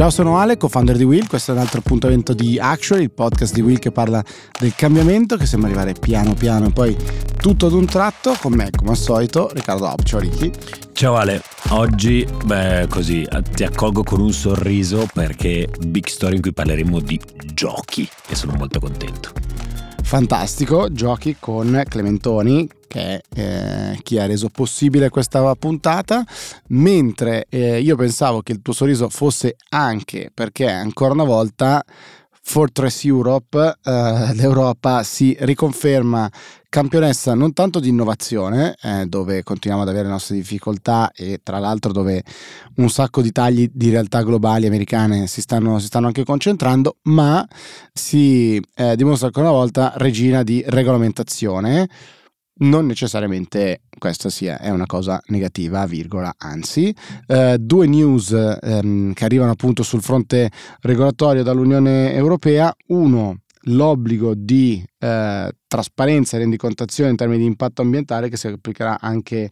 Ciao, sono Ale, co-founder di Will. Questo è un altro appuntamento di Actual, il podcast di Will che parla del cambiamento che sembra arrivare piano piano e poi tutto ad un tratto. Con me, come al solito, Riccardo Hop. Ciao, Ricky. Ciao Ale, oggi beh, così ti accolgo con un sorriso perché big story in cui parleremo di giochi e sono molto contento. Fantastico, giochi con Clementoni, che è eh, chi ha reso possibile questa puntata, mentre eh, io pensavo che il tuo sorriso fosse anche perché ancora una volta Fortress Europe, eh, l'Europa si riconferma campionessa non tanto di innovazione, eh, dove continuiamo ad avere le nostre difficoltà e tra l'altro dove un sacco di tagli di realtà globali americane si stanno, si stanno anche concentrando, ma si eh, dimostra ancora una volta regina di regolamentazione non necessariamente questa sia è una cosa negativa, virgola, anzi. Eh, due news ehm, che arrivano appunto sul fronte regolatorio dall'Unione Europea. Uno, l'obbligo di eh, trasparenza e rendicontazione in termini di impatto ambientale che si applicherà anche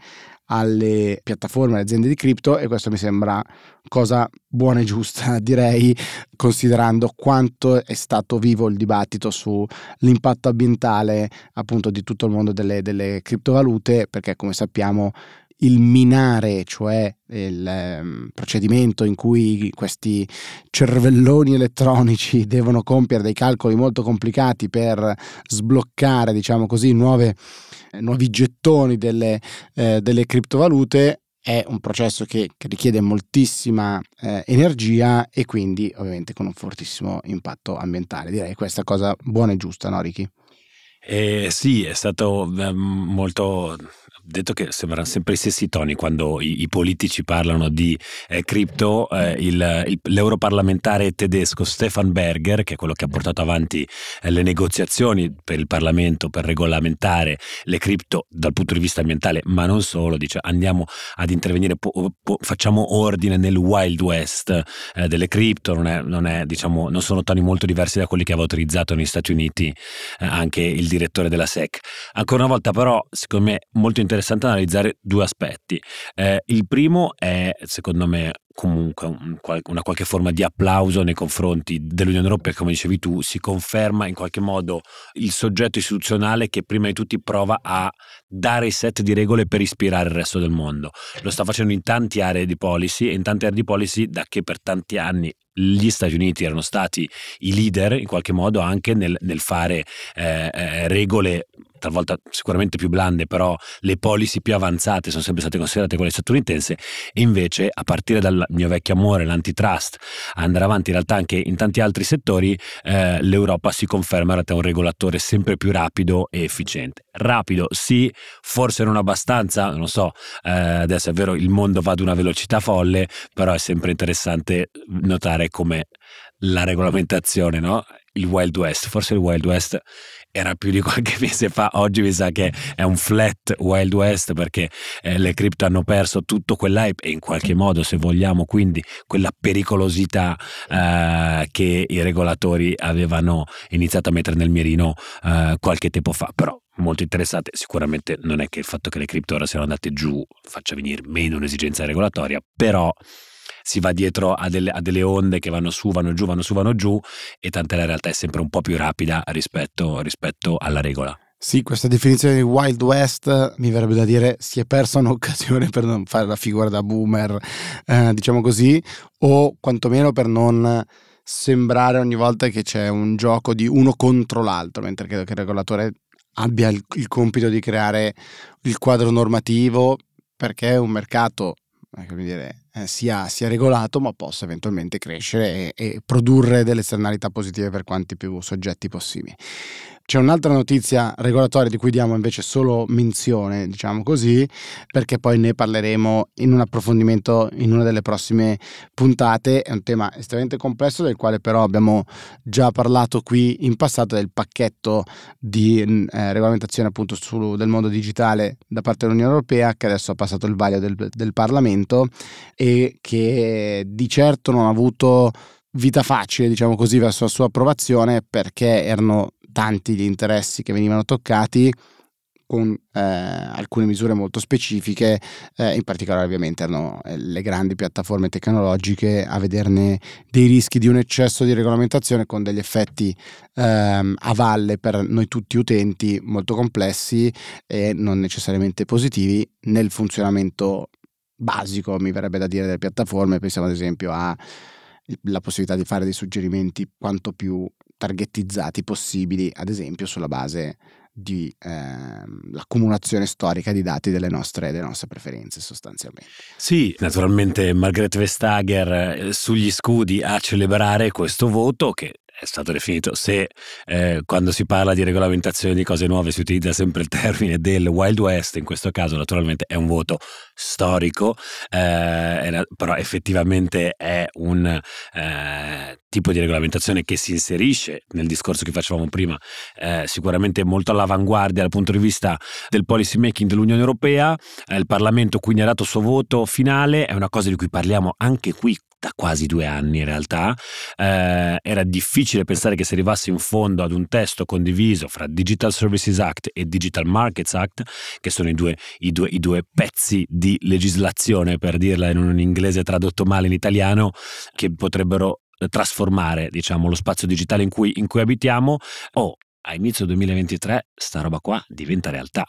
alle piattaforme, alle aziende di cripto e questo mi sembra cosa buona e giusta direi considerando quanto è stato vivo il dibattito sull'impatto ambientale appunto di tutto il mondo delle, delle criptovalute perché come sappiamo il minare, cioè il um, procedimento in cui questi cervelloni elettronici devono compiere dei calcoli molto complicati per sbloccare, diciamo così, nuove, eh, nuovi gettoni delle, eh, delle criptovalute è un processo che, che richiede moltissima eh, energia e quindi ovviamente con un fortissimo impatto ambientale. Direi questa cosa buona e giusta, no Ricky? Eh, sì, è stato eh, molto detto che sembrano sempre i stessi toni quando i, i politici parlano di eh, cripto, eh, il, il, l'europarlamentare tedesco Stefan Berger, che è quello che ha portato avanti eh, le negoziazioni per il Parlamento per regolamentare le cripto dal punto di vista ambientale, ma non solo, dice andiamo ad intervenire, po- po- facciamo ordine nel Wild West eh, delle cripto, non, è, non, è, diciamo, non, sono toni molto diversi da quelli che aveva autorizzato negli Stati Uniti eh, anche il direttore della SEC. Ancora una volta però, secondo me, molto interessante interessante analizzare due aspetti. Eh, il primo è, secondo me, comunque un, una qualche forma di applauso nei confronti dell'Unione Europea, come dicevi tu, si conferma in qualche modo il soggetto istituzionale che prima di tutti prova a dare i set di regole per ispirare il resto del mondo. Lo sta facendo in tante aree di policy e in tante aree di policy da che per tanti anni gli Stati Uniti erano stati i leader in qualche modo anche nel, nel fare eh, eh, regole talvolta sicuramente più blande, però le policy più avanzate sono sempre state considerate quelle statunitense e invece a partire dal mio vecchio amore, l'antitrust, andare avanti in realtà anche in tanti altri settori, eh, l'Europa si conferma in realtà un regolatore sempre più rapido e efficiente. Rapido sì, forse non abbastanza, non so, eh, adesso è vero il mondo va ad una velocità folle, però è sempre interessante notare come la regolamentazione, no? il Wild West, forse il Wild West era più di qualche mese fa, oggi mi sa che è un flat Wild West perché eh, le cripto hanno perso tutto quell'hype e in qualche modo, se vogliamo, quindi quella pericolosità eh, che i regolatori avevano iniziato a mettere nel mirino eh, qualche tempo fa, però molto interessante. Sicuramente non è che il fatto che le cripto ora siano andate giù faccia venire meno un'esigenza regolatoria, però si va dietro a delle, a delle, onde che vanno su, vanno giù, vanno su, vanno giù e tant'è la realtà è sempre un po' più rapida rispetto, rispetto alla regola. Sì, questa definizione di Wild West mi verrebbe da dire si è persa un'occasione per non fare la figura da boomer, eh, diciamo così, o quantomeno per non sembrare ogni volta che c'è un gioco di uno contro l'altro, mentre credo che il regolatore abbia il, il compito di creare il quadro normativo perché è un mercato eh, come dire, sia, sia, regolato ma possa eventualmente crescere e, e produrre delle esternalità positive per quanti più soggetti possibili. C'è un'altra notizia regolatoria di cui diamo invece solo menzione, diciamo così, perché poi ne parleremo in un approfondimento in una delle prossime puntate. È un tema estremamente complesso del quale però abbiamo già parlato qui in passato del pacchetto di eh, regolamentazione appunto su, del mondo digitale da parte dell'Unione Europea che adesso ha passato il vaglio del, del Parlamento e che di certo non ha avuto vita facile, diciamo così, verso la sua approvazione perché erano tanti gli interessi che venivano toccati, con eh, alcune misure molto specifiche, eh, in particolare ovviamente erano eh, le grandi piattaforme tecnologiche a vederne dei rischi di un eccesso di regolamentazione con degli effetti ehm, a valle per noi tutti utenti molto complessi e non necessariamente positivi nel funzionamento basico, mi verrebbe da dire, delle piattaforme. Pensiamo ad esempio alla possibilità di fare dei suggerimenti quanto più targetizzati possibili, ad esempio sulla base di ehm, l'accumulazione storica di dati delle nostre, delle nostre, preferenze sostanzialmente. Sì, naturalmente Margaret Vestager eh, sugli scudi a celebrare questo voto che è stato definito, se eh, quando si parla di regolamentazione di cose nuove si utilizza sempre il termine del Wild West, in questo caso naturalmente è un voto storico, eh, però effettivamente è un eh, tipo di regolamentazione che si inserisce nel discorso che facevamo prima, eh, sicuramente molto all'avanguardia dal punto di vista del policy making dell'Unione Europea, eh, il Parlamento quindi ha dato il suo voto finale, è una cosa di cui parliamo anche qui da quasi due anni in realtà, eh, era difficile pensare che si arrivasse in fondo ad un testo condiviso fra Digital Services Act e Digital Markets Act, che sono i due, i due, i due pezzi di legislazione, per dirla in un inglese tradotto male in italiano, che potrebbero trasformare diciamo, lo spazio digitale in cui, in cui abitiamo o a inizio 2023 sta roba qua diventa realtà.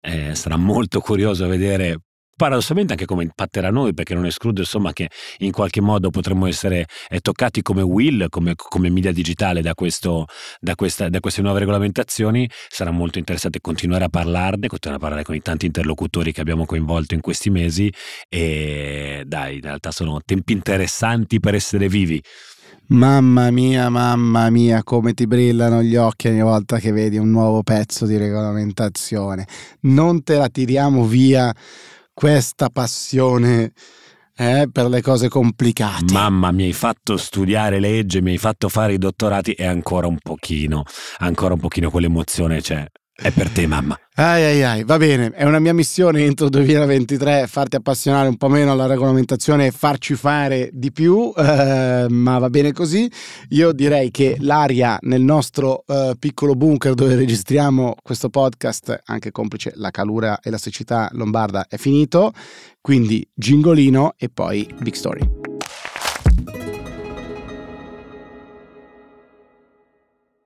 Eh, sarà molto curioso vedere paradossalmente anche come impatterà noi, perché non escludo insomma che in qualche modo potremmo essere eh, toccati come will, come, come media digitale da, questo, da, questa, da, queste nuove regolamentazioni. Sarà molto interessante continuare a parlarne, continuare a parlare con i tanti interlocutori che abbiamo coinvolto in questi mesi e dai, in realtà sono tempi interessanti per essere vivi. Mamma mia, mamma mia, come ti brillano gli occhi ogni volta che vedi un nuovo pezzo di regolamentazione. Non te la tiriamo via questa passione eh, per le cose complicate. Mamma, mi hai fatto studiare legge, mi hai fatto fare i dottorati e ancora un pochino, ancora un pochino quell'emozione c'è. È per te, mamma. Ai ai ai, va bene, è una mia missione entro il 2023 farti appassionare un po' meno alla regolamentazione e farci fare di più, eh, ma va bene così. Io direi che l'aria nel nostro eh, piccolo bunker dove registriamo questo podcast, anche complice la calura e la siccità lombarda, è finito. Quindi gingolino e poi big story.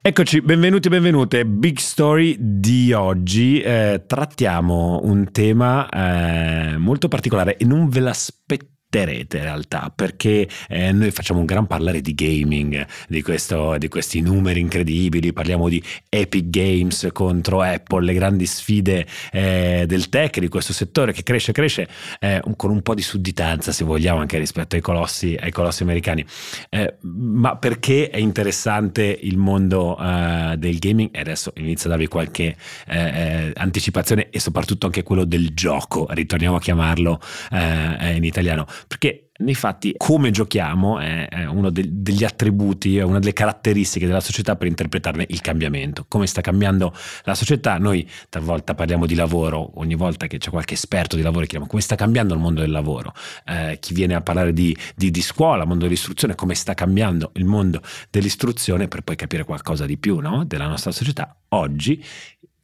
Eccoci, benvenuti e benvenute. Big Story di oggi. Eh, trattiamo un tema eh, molto particolare e non ve l'aspettate in realtà perché eh, noi facciamo un gran parlare di gaming, di, questo, di, questi numeri incredibili, parliamo di Epic Games contro Apple, le grandi sfide eh, del tech di questo settore che cresce, cresce eh, con un po' di sudditanza se vogliamo anche rispetto ai colossi, ai colossi americani. Eh, ma perché è interessante il mondo eh, del gaming? E adesso inizio a darvi qualche eh, anticipazione e soprattutto anche quello del gioco, ritorniamo a chiamarlo in italiano perché nei fatti come giochiamo è, uno de- degli attributi, è una delle caratteristiche della società per interpretarne il cambiamento. Come sta cambiando la società? Noi talvolta parliamo di lavoro, ogni volta che c'è qualche esperto di lavoro chiediamo come sta cambiando il mondo del lavoro. Eh, chi viene a parlare di, di, di scuola, mondo dell'istruzione, come sta cambiando il mondo dell'istruzione per poi capire qualcosa di più no? della nostra società. Oggi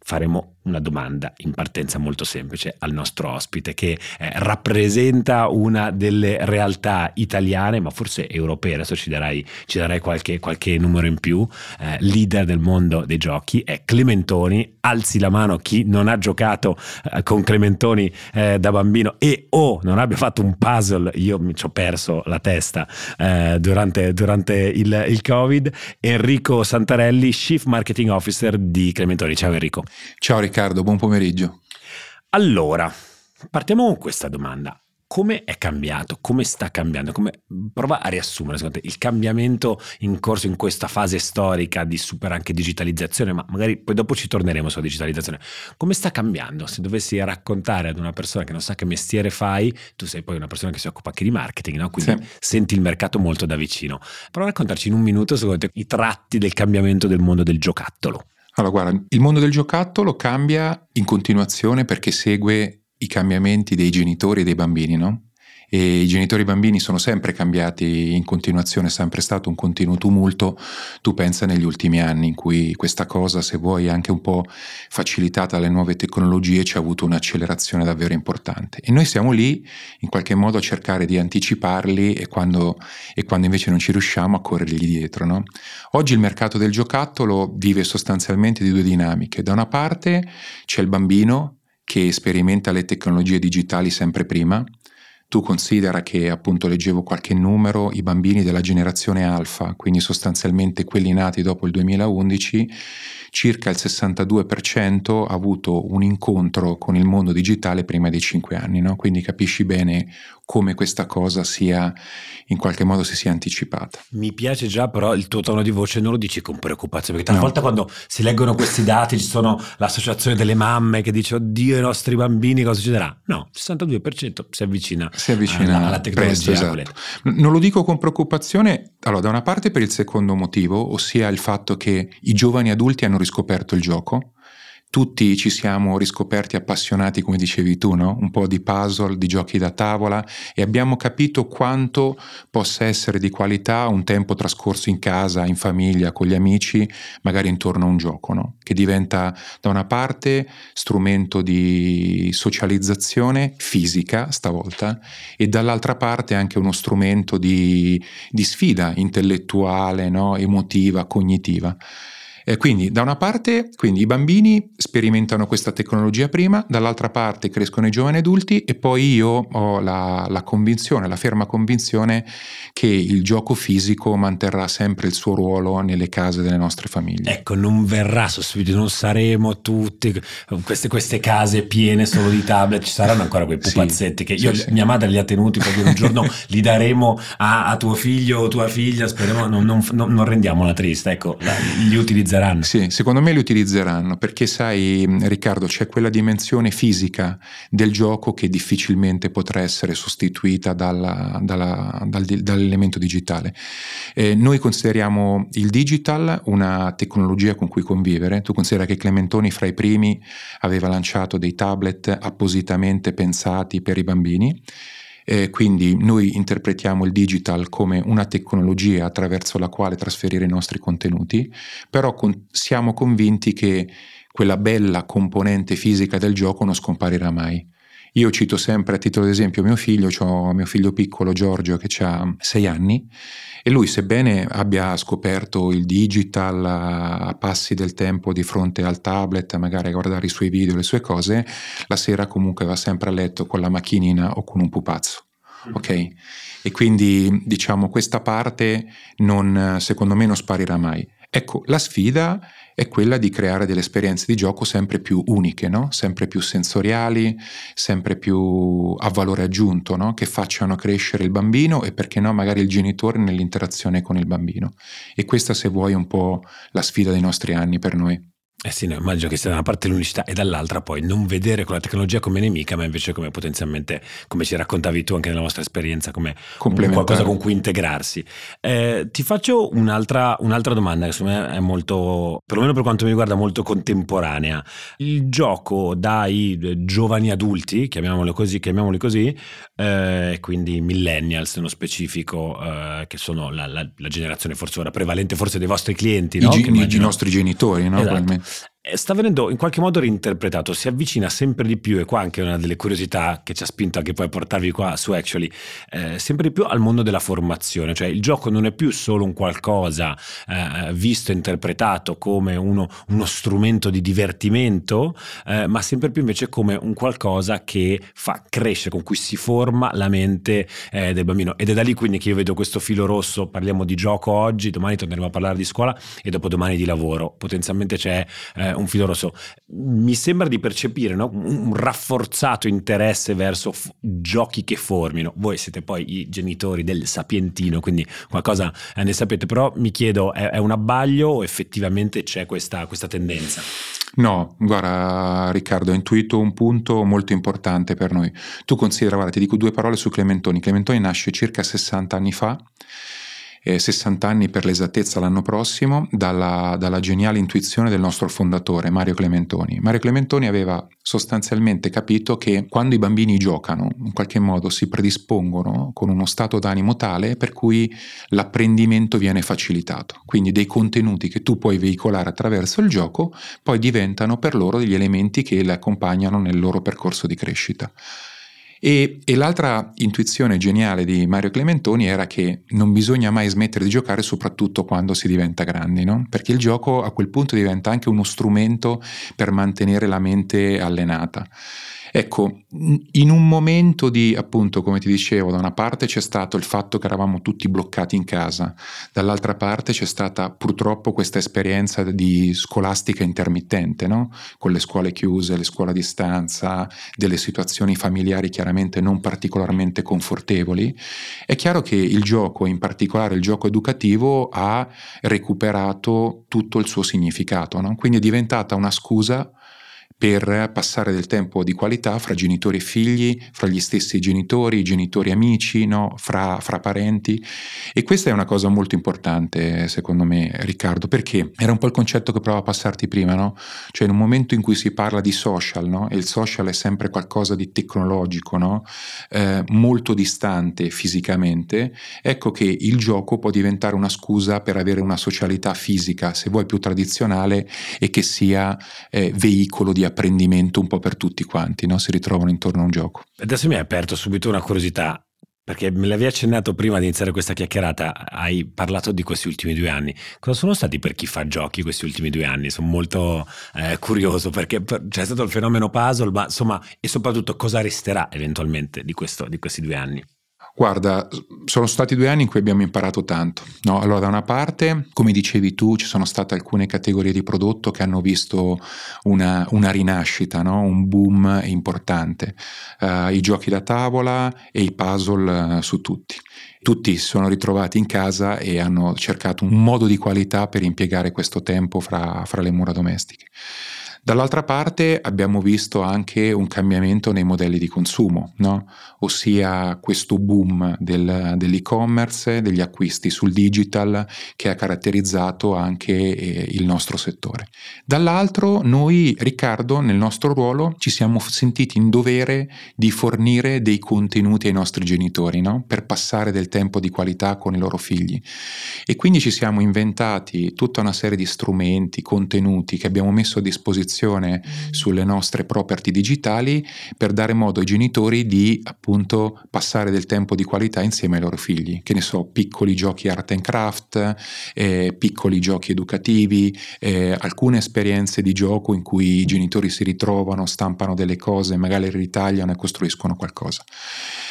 faremo una domanda in partenza molto semplice al nostro ospite che eh, rappresenta una delle realtà italiane ma forse europee, adesso ci darai, ci darai qualche, qualche, numero in più, eh, leader del mondo dei giochi, è Clementoni, alzi la mano chi non ha giocato eh, con Clementoni eh, da bambino e o non abbia fatto un puzzle, io mi ci ho perso la testa eh, durante, durante il, il Covid, Enrico Santarelli, Chief Marketing Officer di Clementoni. Ciao Enrico. Ciao Riccardo. Riccardo, buon pomeriggio. Allora, partiamo con questa domanda. Come è cambiato? Come sta cambiando? Come... Prova a riassumere secondo te il cambiamento in corso in questa fase storica di super anche digitalizzazione, ma magari poi dopo ci torneremo sulla digitalizzazione. Come sta cambiando? Se dovessi raccontare ad una persona che non sa che mestiere fai, tu sei poi una persona che si occupa anche di marketing, no? quindi sì. senti il mercato molto da vicino. Prova a raccontarci in un minuto secondo te i tratti del cambiamento del mondo del giocattolo. Allora, guarda, il mondo del giocattolo cambia in continuazione perché segue i cambiamenti dei genitori e dei bambini, no? E i genitori bambini sono sempre cambiati in continuazione, è sempre stato un continuo tumulto, tu pensa negli ultimi anni in cui questa cosa, se vuoi, anche un po' facilitata dalle nuove tecnologie, ci ha avuto un'accelerazione davvero importante. E noi siamo lì in qualche modo a cercare di anticiparli e quando, e quando invece non ci riusciamo a corrergli dietro. No? Oggi il mercato del giocattolo vive sostanzialmente di due dinamiche. Da una parte c'è il bambino che sperimenta le tecnologie digitali sempre prima, tu considera che, appunto, leggevo qualche numero, i bambini della generazione alfa, quindi sostanzialmente quelli nati dopo il 2011, circa il 62% ha avuto un incontro con il mondo digitale prima dei 5 anni, no? quindi capisci bene come questa cosa sia in qualche modo si sia anticipata. Mi piace già però il tuo tono di voce non lo dici con preoccupazione, perché talvolta no. quando si leggono questi dati ci sono l'associazione delle mamme che dice oddio i nostri bambini cosa succederà? No, il 62% si avvicina, si avvicina alla, alla tecnologia. Presto, esatto. Non lo dico con preoccupazione, allora da una parte per il secondo motivo, ossia il fatto che i giovani adulti hanno riscoperto il gioco, tutti ci siamo riscoperti appassionati, come dicevi tu, no? un po' di puzzle, di giochi da tavola e abbiamo capito quanto possa essere di qualità un tempo trascorso in casa, in famiglia, con gli amici, magari intorno a un gioco, no? che diventa da una parte strumento di socializzazione fisica stavolta e dall'altra parte anche uno strumento di, di sfida intellettuale, no? emotiva, cognitiva. Eh, quindi da una parte quindi, i bambini sperimentano questa tecnologia prima, dall'altra parte crescono i giovani adulti e poi io ho la, la convinzione, la ferma convinzione che il gioco fisico manterrà sempre il suo ruolo nelle case delle nostre famiglie. Ecco, non verrà sostituito, non saremo tutti queste, queste, case piene solo di tablet, ci saranno ancora quei pupazzetti sì, che io, sì, mia madre li ha tenuti perché un giorno li daremo a, a, tuo figlio o tua figlia, speriamo, non, non, non, non rendiamola triste, ecco, li utilizzeremo utilizzeranno. Sì, secondo me li utilizzeranno perché sai Riccardo c'è quella dimensione fisica del gioco che difficilmente potrà essere sostituita dalla, dalla, dal, dall'elemento digitale. Eh, noi consideriamo il digital una tecnologia con cui convivere. Tu considera che Clementoni fra i primi aveva lanciato dei tablet appositamente pensati per i bambini eh, quindi noi interpretiamo il digital come una tecnologia attraverso la quale trasferire i nostri contenuti, però con, siamo convinti che quella bella componente fisica del gioco non scomparirà mai. Io cito sempre a titolo di esempio mio figlio, ho mio figlio piccolo Giorgio che ha sei anni e lui sebbene abbia scoperto il digital a passi del tempo di fronte al tablet, magari a guardare i suoi video, le sue cose, la sera comunque va sempre a letto con la macchinina o con un pupazzo. Mm. Ok? E quindi diciamo questa parte non, secondo me non sparirà mai. Ecco, la sfida è quella di creare delle esperienze di gioco sempre più uniche, no? sempre più sensoriali, sempre più a valore aggiunto, no? che facciano crescere il bambino e perché no magari il genitore nell'interazione con il bambino. E questa se vuoi è un po' la sfida dei nostri anni per noi. Eh sì, no, immagino che sia da una parte l'unicità e dall'altra poi non vedere quella tecnologia come nemica, ma invece come potenzialmente, come ci raccontavi tu anche nella nostra esperienza, come qualcosa con cui integrarsi. Eh, ti faccio un'altra, un'altra, domanda che secondo me è molto, perlomeno per quanto mi riguarda, molto contemporanea. Il gioco dai giovani adulti, chiamiamoli così, chiamiamoli così eh, quindi millennials nello specifico, eh, che sono la, la, la, generazione forse ora prevalente, forse dei vostri clienti, no? I, i, i nostri genitori, no? Esatto. Eh, sta venendo in qualche modo reinterpretato, si avvicina sempre di più, e qua anche una delle curiosità che ci ha spinto anche poi a portarvi qua su Actually, eh, sempre di più al mondo della formazione, cioè il gioco non è più solo un qualcosa eh, visto e interpretato come uno, uno strumento di divertimento, eh, ma sempre più invece come un qualcosa che fa crescere, con cui si forma la mente eh, del bambino. Ed è da lì quindi che io vedo questo filo rosso, parliamo di gioco oggi, domani torneremo a parlare di scuola e dopodomani di lavoro. Potenzialmente c'è eh, un filo rosso. Mi sembra di percepire no? un rafforzato interesse verso f- giochi che formino. Voi siete poi i genitori del sapientino, quindi qualcosa eh, ne sapete, però mi chiedo, è, è un abbaglio o effettivamente c'è questa, questa tendenza? No, guarda Riccardo, ho intuito un punto molto importante per noi. Tu considera, guarda, ti dico due parole su Clementoni. Clementoni nasce circa 60 anni fa eh, 60 anni per l'esattezza l'anno prossimo, dalla, dalla geniale intuizione del nostro fondatore Mario Clementoni. Mario Clementoni aveva sostanzialmente capito che quando i bambini giocano, in qualche modo si predispongono con uno stato d'animo tale per cui l'apprendimento viene facilitato. Quindi dei contenuti che tu puoi veicolare attraverso il gioco poi diventano per loro degli elementi che le accompagnano nel loro percorso di crescita. E, e, l'altra intuizione geniale di Mario Clementoni era che non bisogna mai smettere di giocare, soprattutto quando si diventa grandi, no? perché il gioco a quel punto diventa anche uno strumento per mantenere la mente allenata. Ecco, in un momento di, appunto, come ti dicevo, da una parte c'è stato il fatto che eravamo tutti bloccati in casa, dall'altra parte c'è stata purtroppo questa esperienza di scolastica intermittente, no? con le scuole chiuse, le scuole a distanza, delle situazioni familiari chiaramente non particolarmente confortevoli. È chiaro che il gioco, in particolare il gioco educativo, ha recuperato tutto il suo significato, no? quindi è diventata una scusa per passare del tempo di qualità fra genitori e figli, fra gli stessi genitori, genitori amici, no? fra, fra, parenti. E questa è una cosa molto importante, secondo me, Riccardo, perché era un po' il concetto che provavo a passarti prima, no? Cioè in un momento in cui si parla di social, no? E il social è sempre qualcosa di tecnologico, no? Eh, molto distante fisicamente, ecco che il gioco può diventare una scusa per avere una socialità fisica, se vuoi più tradizionale, e che sia eh, veicolo di apprendimento un po' per tutti quanti, no? si ritrovano intorno a un gioco. Adesso mi hai aperto subito una curiosità, perché me l'avevi accennato prima di iniziare questa chiacchierata, hai parlato di questi ultimi due anni. Cosa sono stati per chi fa giochi questi ultimi due anni? Sono molto eh, curioso perché c'è stato il fenomeno puzzle, ma insomma, e soprattutto cosa resterà eventualmente di, questo, di questi due anni? Guarda, sono stati due anni in cui abbiamo imparato tanto. No? Allora, da una parte, come dicevi tu, ci sono state alcune categorie di prodotto che hanno visto una, una rinascita, no? un boom importante. Uh, I giochi da tavola e i puzzle uh, su tutti. Tutti si sono ritrovati in casa e hanno cercato un modo di qualità per impiegare questo tempo fra, fra le mura domestiche. Dall'altra parte abbiamo visto anche un cambiamento nei modelli di consumo, no? ossia questo boom del, dell'e-commerce, degli acquisti sul digital che ha caratterizzato anche eh, il nostro settore. Dall'altro noi, Riccardo, nel nostro ruolo ci siamo sentiti in dovere di fornire dei contenuti ai nostri genitori no? per passare del tempo di qualità con i loro figli e quindi ci siamo inventati tutta una serie di strumenti, contenuti che abbiamo messo a disposizione informazione sulle nostre property digitali per dare modo ai genitori di appunto passare del tempo di qualità insieme ai loro figli. Che ne so, piccoli giochi art and craft, eh, piccoli giochi educativi, eh, alcune esperienze di gioco in cui i genitori si ritrovano, stampano delle cose, magari ritagliano e costruiscono qualcosa.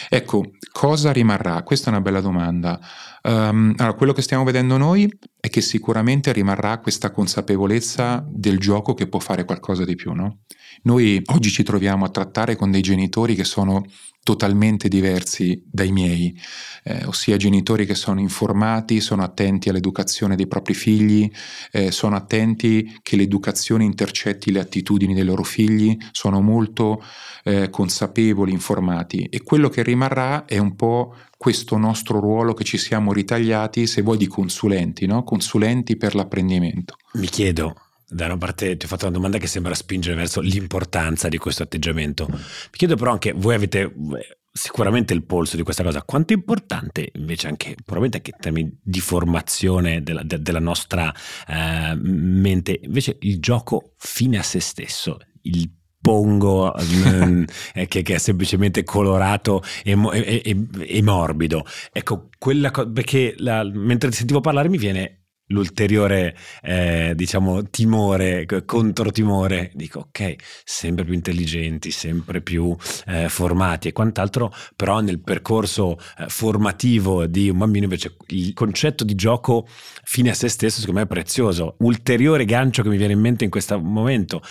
Ecco, cosa rimarrà? Questa è una bella domanda. Um, allora, quello che stiamo vedendo noi è che sicuramente rimarrà questa consapevolezza del gioco che può fare qualcosa di più. No? Noi oggi ci troviamo a trattare con dei genitori che sono totalmente diversi dai miei, eh, ossia genitori che sono informati, sono attenti all'educazione dei propri figli, eh, sono attenti che l'educazione intercetti le attitudini dei loro figli, sono molto eh, consapevoli, informati e quello che rimarrà è un po' questo nostro ruolo che ci siamo ritagliati, se vuoi, di consulenti, no? consulenti per l'apprendimento. Mi chiedo, da una parte ti ho fatto una domanda che sembra spingere verso l'importanza di questo atteggiamento. Mi chiedo però anche, voi avete eh, sicuramente il polso di questa cosa, quanto è importante invece anche, probabilmente anche in termini di formazione della, de, della nostra eh, mente, invece il gioco fine a se stesso, il pongo mm, eh, che, che, è semplicemente colorato e, e, e, e morbido. Ecco, quella cosa, perché la, mentre ti sentivo parlare mi viene l'ulteriore eh, diciamo timore controtimore dico ok sempre più intelligenti sempre più eh, formati e quant'altro però nel percorso eh, formativo di un bambino invece il concetto di gioco fine a se stesso secondo me è prezioso ulteriore gancio che mi viene in mente in questo momento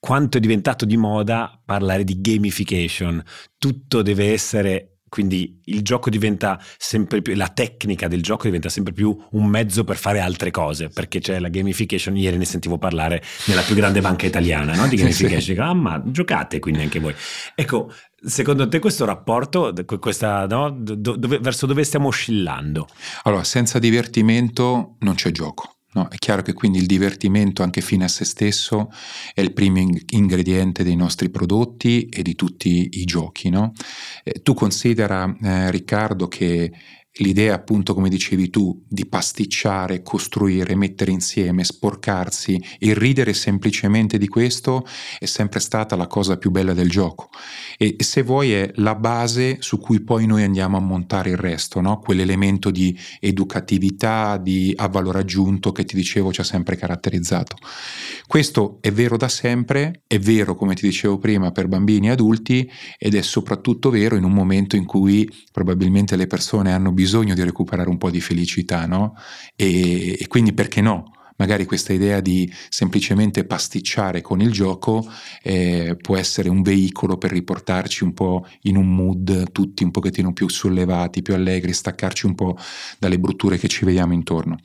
quanto è diventato di moda parlare di gamification. Tutto deve essere quindi il gioco diventa sempre più, la tecnica del gioco diventa sempre più un mezzo per fare altre cose, perché c'è la gamification, ieri ne sentivo parlare nella più grande banca italiana no? di gamification, sì. ah ma giocate quindi anche voi. Ecco, secondo te questo rapporto, questa, no? dove, verso dove stiamo oscillando? Allora, senza divertimento non c'è gioco. No, è chiaro che quindi il divertimento anche fine a se stesso è il primo ingrediente dei nostri prodotti e di tutti i giochi. No? Eh, tu considera, eh, Riccardo, che l'idea appunto come dicevi tu di pasticciare, costruire, mettere insieme, sporcarsi e ridere semplicemente di questo è sempre stata la cosa più bella del gioco e se vuoi è la base su cui poi noi andiamo a montare il resto, no? quell'elemento di educatività, di a valore aggiunto che ti dicevo ci ha sempre caratterizzato. Questo è vero da sempre, è vero come ti dicevo prima per bambini e adulti ed è soprattutto vero in un momento in cui probabilmente le persone hanno bisogno di recuperare un po' di felicità, no? E, e quindi perché no? Magari questa idea di semplicemente pasticciare con il gioco eh, può essere un veicolo per riportarci un po' in un mood tutti un pochettino più sollevati, più allegri, staccarci un po' dalle brutture che ci vediamo intorno.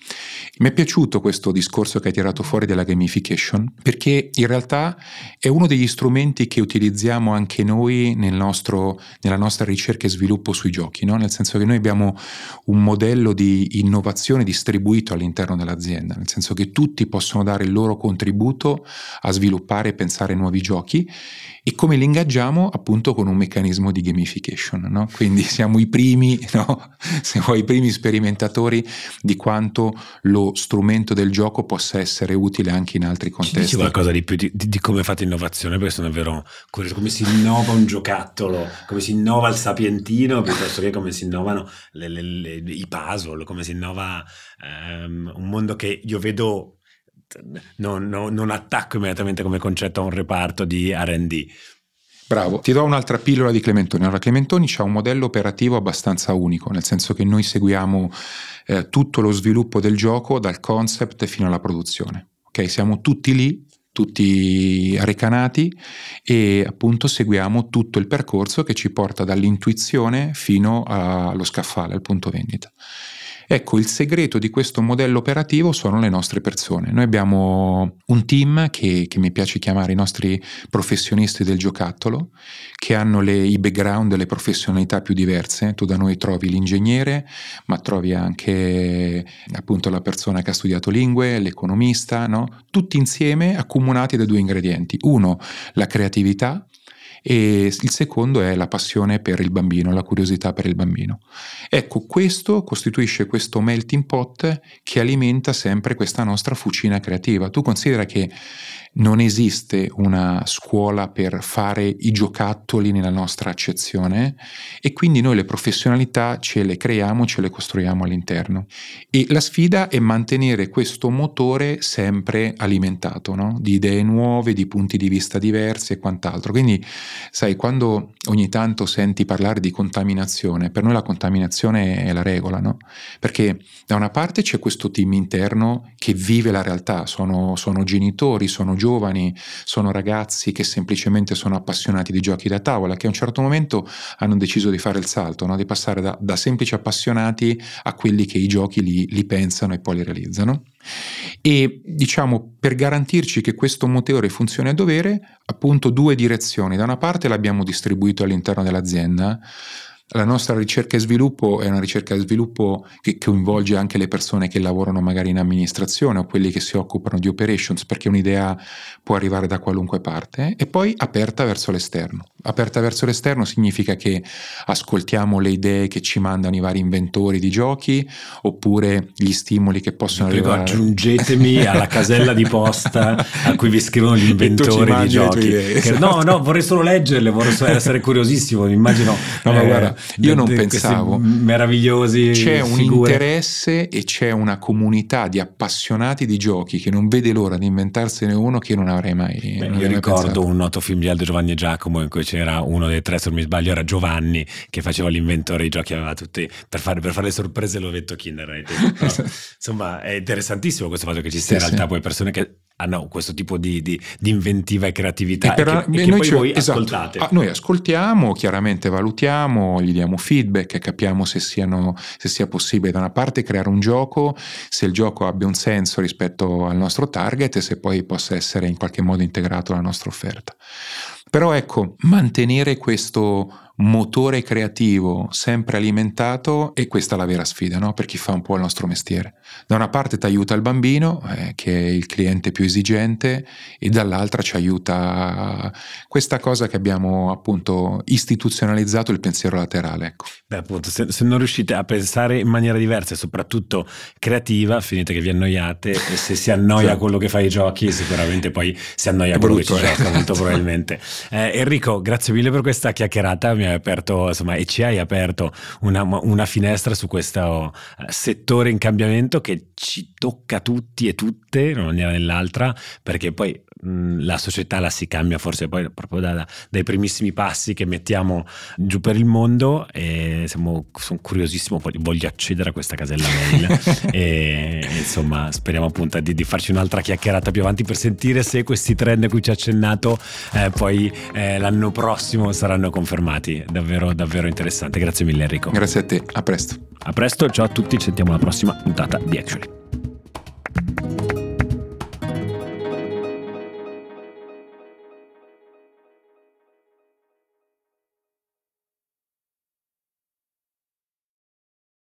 Mi è piaciuto questo discorso che hai tirato fuori della gamification perché in realtà è uno degli strumenti che utilizziamo anche noi nel nostro, nella nostra ricerca e sviluppo sui giochi, no? nel senso che noi abbiamo un modello di innovazione distribuito all'interno dell'azienda, nel senso che tutti possono dare il loro contributo a sviluppare e pensare nuovi giochi e come li ingaggiamo appunto con un meccanismo di gamification, no? quindi siamo i primi, no? siamo i primi sperimentatori di quanto lo strumento del gioco possa essere utile anche in altri contesti. Ci dici qualcosa di più di, di, come fate innovazione, perché sono davvero curioso, come si innova un giocattolo, come si innova il sapientino, piuttosto che come si innovano le, le, le, i puzzle, come si innova um, un mondo che io vedo non, non, non attacco immediatamente come concetto a un reparto di RD. Bravo, ti do un'altra pillola di Clementoni. Allora, Clementoni ha un modello operativo abbastanza unico, nel senso che noi seguiamo eh, tutto lo sviluppo del gioco dal concept fino alla produzione. Ok, siamo tutti lì, tutti recanati e appunto seguiamo tutto il percorso che ci porta dall'intuizione fino allo scaffale, al punto vendita. Ecco, il segreto di questo modello operativo sono le nostre persone. Noi abbiamo un team che, che mi piace chiamare i nostri professionisti del giocattolo, che hanno le, i background e le professionalità più diverse. Tu da noi trovi l'ingegnere, ma trovi anche appunto la persona che ha studiato lingue, l'economista, no? tutti insieme accomunati da due ingredienti. Uno, la creatività, e il secondo è la passione per il bambino, la curiosità per il bambino. Ecco, questo costituisce questo melting pot che alimenta sempre questa nostra fucina creativa. Tu considera che non esiste una scuola per fare i giocattoli nella nostra accezione e quindi noi le professionalità ce le creiamo, ce le costruiamo all'interno. E la sfida è mantenere questo motore sempre alimentato no? di idee nuove, di punti di vista diversi e quant'altro. Quindi, sai, quando ogni tanto senti parlare di contaminazione, per noi la contaminazione è la regola, no? Perché da una parte c'è questo team interno che vive la realtà, sono, sono genitori, sono giovani, giovani, sono ragazzi che semplicemente sono appassionati di giochi da tavola, che a un certo momento hanno deciso di fare il salto, no? di passare da, da, semplici appassionati a quelli che i giochi li, li pensano e poi li realizzano. E diciamo per garantirci che questo motore funzioni a dovere, appunto due direzioni. Da una parte l'abbiamo distribuito all'interno dell'azienda, la nostra ricerca e sviluppo è una ricerca e sviluppo che coinvolge anche le persone che lavorano magari in amministrazione o quelli che si occupano di operations, perché un'idea può arrivare da qualunque parte, e poi aperta verso l'esterno. Aperta verso l'esterno significa che ascoltiamo le idee che ci mandano i vari inventori di giochi, oppure gli stimoli che possono prego, arrivare. Aggiungetemi alla casella di posta a cui vi scrivono gli inventori di giochi. Che, no, no, vorrei solo leggerle, vorrei essere curiosissimo. Mi immagino. No, ma eh, guarda, io non pensavo. Meravigliosi. C'è un interesse e c'è una comunità di appassionati di giochi che non vede l'ora di inventarsene uno che non avrei mai. Beh, non io ricordo pensato. un noto film di Aldo Giovanni e Giacomo in cui c'era uno dei tre, se non mi sbaglio, era Giovanni che faceva l'inventore dei giochi, aveva tutti per fare, per fare le sorprese l'ovetto Kinder. Però, insomma, è interessantissimo questo fatto che ci sia sì, in realtà sì. poi persone che hanno questo tipo di, di, di inventiva e creatività e, per, e che, e che noi poi ci, voi esatto, ascoltate. Ah, noi ascoltiamo, chiaramente valutiamo, gli diamo feedback, capiamo se, siano, se sia possibile da una parte creare un gioco, se il gioco abbia un senso rispetto al nostro target e se poi possa essere in qualche modo integrato alla nostra offerta. Però ecco, mantenere questo motore creativo sempre alimentato e questa è la vera sfida no? per chi fa un po' il nostro mestiere. Da una parte ti aiuta il bambino, eh, che è il cliente più esigente, e dall'altra ci aiuta questa cosa che abbiamo appunto istituzionalizzato, il pensiero laterale. Ecco. Beh, appunto, se, se, non riuscite a pensare in maniera diversa e soprattutto creativa, finite che vi annoiate e se si annoia sì. quello che fa i giochi, sicuramente poi si annoia quello che ci eh. gioca, molto probabilmente. Eh, Enrico, grazie mille per questa chiacchierata, mi hai aperto, insomma, e ci hai aperto una, una finestra su questo eh, settore in cambiamento che ci tocca tutti e tutte, in una maniera o nell'altra, perché poi la società la si cambia forse poi proprio da, dai primissimi passi che mettiamo giù per il mondo e siamo, sono curiosissimo, poi voglio accedere a questa casella mail e, e, insomma speriamo appunto di, di, farci un'altra chiacchierata più avanti per sentire se questi trend a cui ci ha accennato eh, poi eh, l'anno prossimo saranno confermati, davvero davvero interessante, grazie mille Enrico. Grazie a te, a presto. A presto, ciao a tutti, ci sentiamo alla prossima puntata di Actually.